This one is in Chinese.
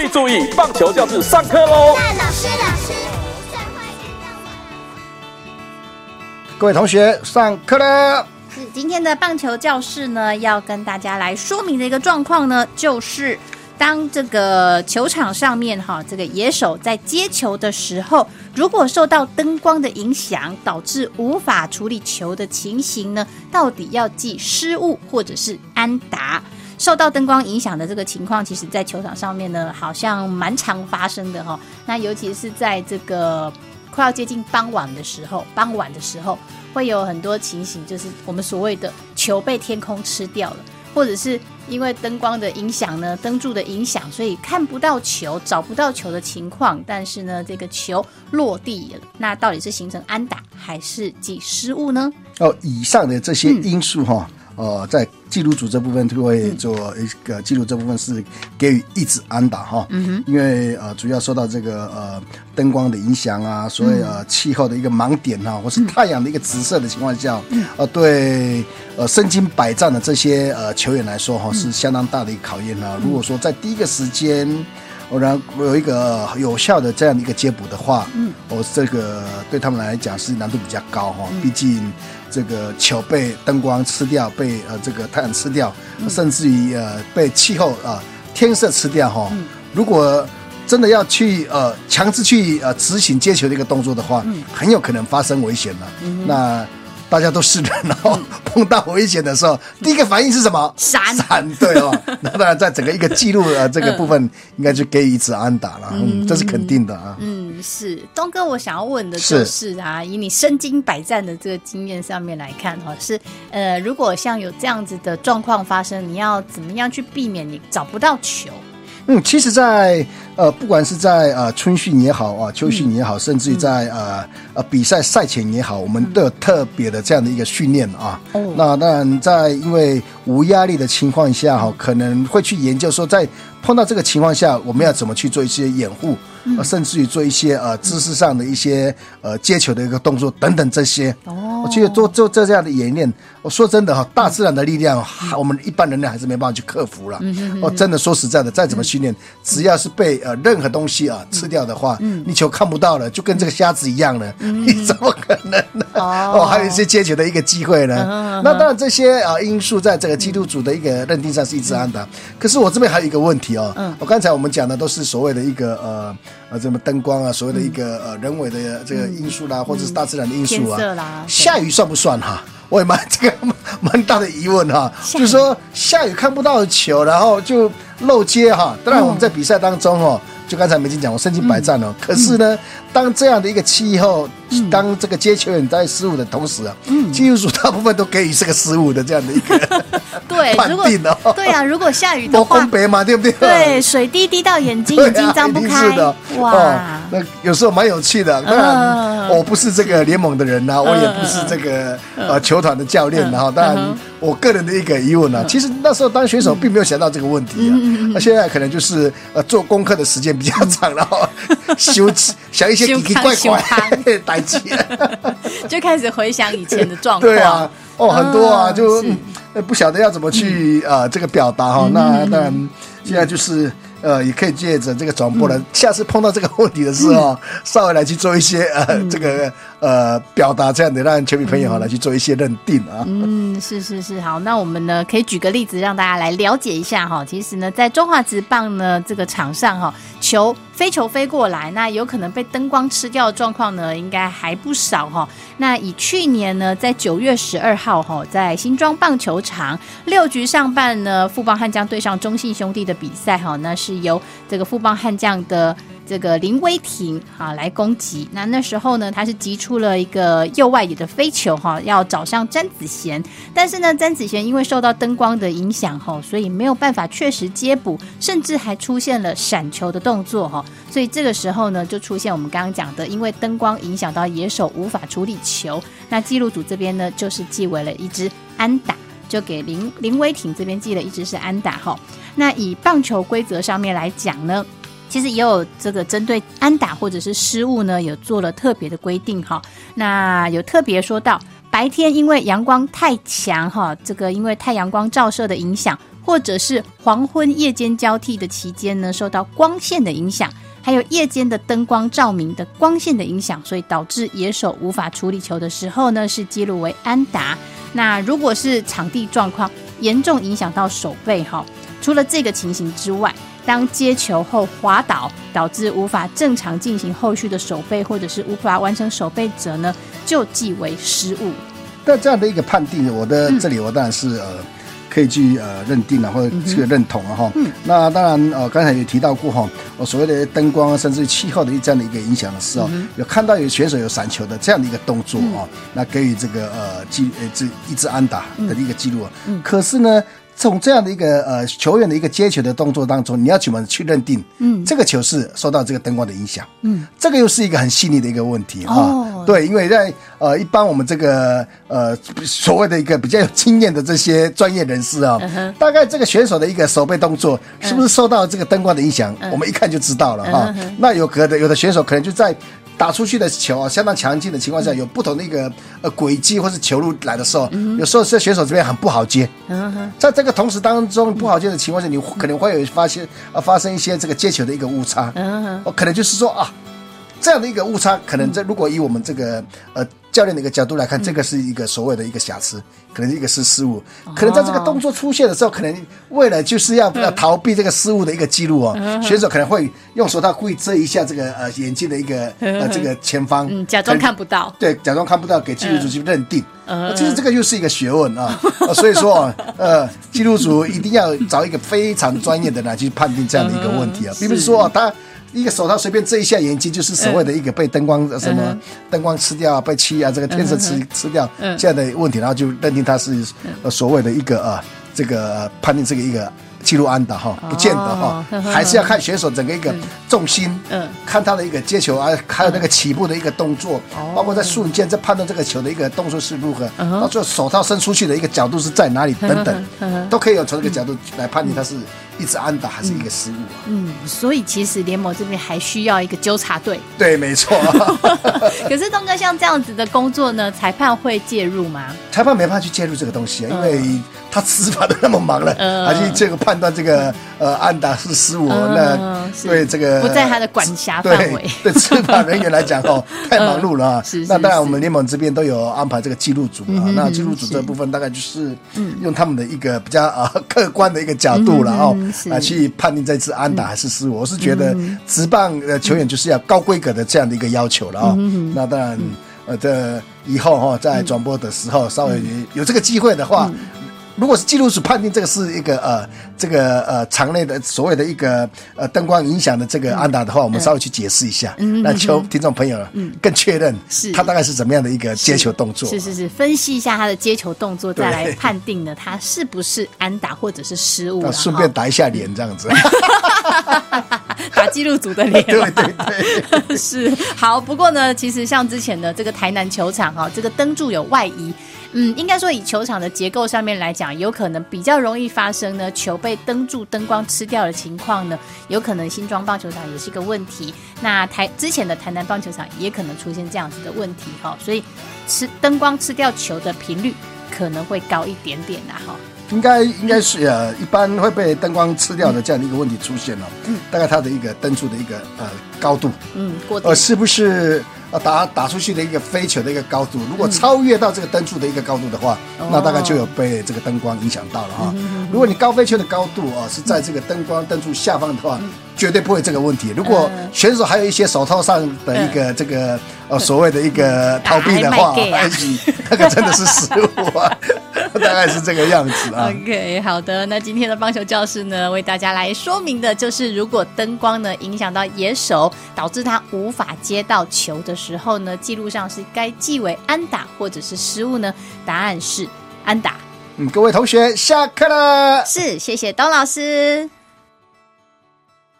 注意注意，棒球教室上课喽！老师，老师，各位同学，上课了。是今天的棒球教室呢，要跟大家来说明的一个状况呢，就是当这个球场上面哈，这个野手在接球的时候，如果受到灯光的影响，导致无法处理球的情形呢，到底要记失误或者是安打？受到灯光影响的这个情况，其实在球场上面呢，好像蛮常发生的哈。那尤其是在这个快要接近傍晚的时候，傍晚的时候会有很多情形，就是我们所谓的球被天空吃掉了，或者是因为灯光的影响呢，灯柱的影响，所以看不到球、找不到球的情况。但是呢，这个球落地了，那到底是形成安打还是即失误呢？哦，以上的这些因素哈，呃，在记录组这部分就会做一个记录这部分是给予一指安打哈，嗯，因为呃主要受到这个呃灯光的影响啊，所以呃气候的一个盲点啊，或是太阳的一个直射的情况下，呃对呃身经百战的这些呃球员来说哈，是相当大的一个考验啊。如果说在第一个时间。我然有一个有效的这样的一个接补的话，嗯，我这个对他们来讲是难度比较高哈，毕竟这个球被灯光吃掉，被呃这个太阳吃掉，甚至于呃被气候啊天色吃掉哈。如果真的要去呃强制去呃执行接球的一个动作的话，很有可能发生危险了。那大家都是然后，碰到危险的时候，第一个反应是什么？闪闪，对哦。那当然，在整个一个记录的这个部分，应该就给予一次安打了，嗯，这是肯定的啊。嗯，是东哥，我想要问的就是啊，以你身经百战的这个经验上面来看哈，是呃，如果像有这样子的状况发生，你要怎么样去避免你找不到球？嗯，其实，在呃，不管是在呃春训也好啊，秋训也好，甚至于在呃呃比赛赛前也好，我们都有特别的这样的一个训练啊。哦。那当然，在因为无压力的情况下哈，可能会去研究说，在碰到这个情况下，我们要怎么去做一些掩护。呃，甚至于做一些呃姿势上的一些呃接球的一个动作等等这些，哦，我觉得做做这这样的演练，我说真的哈，大自然的力量，我们一般人类还是没办法去克服了。哦，真的说实在的，再怎么训练，只要是被呃任何东西啊吃掉的话，你球看不到了，就跟这个瞎子一样了，你怎么可能呢？哦，还有一些接球的一个机会呢。那当然这些啊因素在这个基督徒的一个认定上是一致安的。可是我这边还有一个问题哦，我刚才我们讲的都是所谓的一个呃。呃，什么灯光啊，所谓的一个呃人为的这个因素啦，或者是大自然的因素啊，下雨算不算哈？我也蛮这个蛮大的疑问哈，就是说下雨看不到球，然后就漏接哈。当然我们在比赛当中哦。就刚才梅金讲，我身经百战哦。可是呢，当这样的一个气候，当这个接球员在失误的同时啊，技术组大部分都给予这个失误的这样的一个 对判定哦。对啊，如果下雨的话，风北嘛，对不对？对，水滴滴到眼睛，眼睛张不开。哇，那有时候蛮有趣的。当然，我不是这个联盟的人呐，我也不是这个呃球团的教练然后当然，我个人的一个疑问呢，其实那时候当选手并没有想到这个问题啊。那现在可能就是呃做功课的时间。比较长，然后 修想一些奇奇怪怪的代际，就开始回想以前的状况。对啊，哦，很多啊，就不晓得要怎么去呃这个表达哈。那当然，现在就是。呃，也可以借着这个转播呢。下次碰到这个问题的时候，稍微来去做一些呃，这个呃表达，这样的让球迷朋友哈来去做一些认定啊。嗯，是是是，好，那我们呢可以举个例子让大家来了解一下哈。其实呢，在中华职棒呢这个场上哈，球飞球飞过来，那有可能被灯光吃掉的状况呢，应该还不少哈。那以去年呢，在九月十二号哈，在新庄棒球场六局上半呢，富邦悍将对上中信兄弟的比赛哈，那是。是由这个富邦悍将的这个林威霆啊来攻击。那那时候呢，他是击出了一个右外野的飞球哈，要找上詹子贤。但是呢，詹子贤因为受到灯光的影响哈，所以没有办法确实接捕，甚至还出现了闪球的动作哈。所以这个时候呢，就出现我们刚刚讲的，因为灯光影响到野手无法处理球。那记录组这边呢，就是记为了一支安打，就给林林威霆这边记了一支是安打哈。那以棒球规则上面来讲呢，其实也有这个针对安打或者是失误呢，有做了特别的规定哈。那有特别说到，白天因为阳光太强哈，这个因为太阳光照射的影响，或者是黄昏夜间交替的期间呢，受到光线的影响，还有夜间的灯光照明的光线的影响，所以导致野手无法处理球的时候呢，是记录为安打。那如果是场地状况严重影响到手背哈，除了这个情形之外，当接球后滑倒，导致无法正常进行后续的手背，或者是无法完成手背者呢，就记为失误。那这样的一个判定，我的这里我当然是呃。可以去呃认定了，或者这个认同了哈。那当然呃，刚才也提到过哈，我所谓的灯光甚至气候的这样的一个影响的时候，有看到有选手有闪球的这样的一个动作啊，那给予这个呃记呃这一支安打的一个记录啊。可是呢。从这样的一个呃球员的一个接球的动作当中，你要怎么去认定？嗯，这个球是受到这个灯光的影响。嗯，这个又是一个很细腻的一个问题啊。对，因为在呃一般我们这个呃所谓的一个比较有经验的这些专业人士啊，大概这个选手的一个手背动作是不是受到这个灯光的影响，我们一看就知道了哈。那有可能有的选手可能就在。打出去的球啊，相当强劲的情况下，有不同的一个呃轨迹或是球路来的时候，有时候在选手这边很不好接。在这个同时当中不好接的情况下，你可能会有发现呃发生一些这个接球的一个误差。我，可能就是说啊。这样的一个误差，可能这如果以我们这个呃教练的一个角度来看，这个是一个所谓的一个瑕疵，可能一个是失误，可能在这个动作出现的时候，可能为了就是要要逃避这个失误的一个记录哦，选手可能会用手套故意遮一下这个呃眼镜的一个呃这个前方，假装看不到，对，假装看不到，给记录组去认定。其实这个又是一个学问啊，所以说呃记录组一定要找一个非常专业的来去判定这样的一个问题啊，并不是说他。一个手套随便遮一下眼睛，就是所谓的一个被灯光什么灯光吃掉、被漆啊，这个天色吃吃掉这样的问题，然后就认定他是呃所谓的一个啊这个判定这个一个。记录安打哈，不见得哈，还是要看选手整个一个重心，嗯，看他的一个接球啊，还有那个起步的一个动作，包括在瞬间在判断这个球的一个动作是如何，到最后手套伸出去的一个角度是在哪里等等，都可以有从这个角度来判定他是一直安打还是一个失误。嗯，所以其实联盟这边还需要一个纠察队。对，没错。可是东哥像这样子的工作呢，裁判会介入吗？裁判没办法去介入这个东西啊，因为。他执法都那么忙了，而且这个判断这个呃安达是失误，那对这个不在他的管辖范围。对执法人员来讲哦，太忙碌了啊。那当然，我们联盟这边都有安排这个记录组啊。那记录组这部分大概就是用他们的一个比较啊客观的一个角度了哦，啊去判定这次安达还是失误。我是觉得职棒呃球员就是要高规格的这样的一个要求了啊。那当然呃这以后哈在转播的时候稍微有这个机会的话。如果是记录组判定这个是一个呃这个呃场内的所谓的一个呃灯光影响的这个安达的话，我们稍微去解释一下，那求听众朋友更确认是他大概是怎么样的一个接球动作。是是是，分析一下他的接球动作，再来判定呢他是不是安打或者是失误。顺便打一下脸这样子，打记录组的脸。对 对对，是好。不过呢，其实像之前的这个台南球场哈，这个灯柱有外移。嗯，应该说以球场的结构上面来讲，有可能比较容易发生呢球被灯柱灯光吃掉的情况呢，有可能新庄棒球场也是一个问题。那台之前的台南棒球场也可能出现这样子的问题哈，所以吃灯光吃掉球的频率可能会高一点点呐哈。应该应该是呃，一般会被灯光吃掉的这样的一个问题出现了。嗯，大概它的一个灯柱的一个呃高度，嗯，过呃是不是？啊，打打出去的一个飞球的一个高度，如果超越到这个灯柱的一个高度的话，那大概就有被这个灯光影响到了哈。如果你高飞球的高度啊是在这个灯光灯柱下方的话，绝对不会这个问题。如果选手还有一些手套上的一个这个呃所谓的一个逃避的话，那个真的是失误啊。大概是这个样子啊。OK，好的。那今天的棒球教室呢，为大家来说明的就是，如果灯光呢影响到野手，导致他无法接到球的时候呢，记录上是该记为安打或者是失误呢？答案是安打。嗯，各位同学下课了。是，谢谢东老师。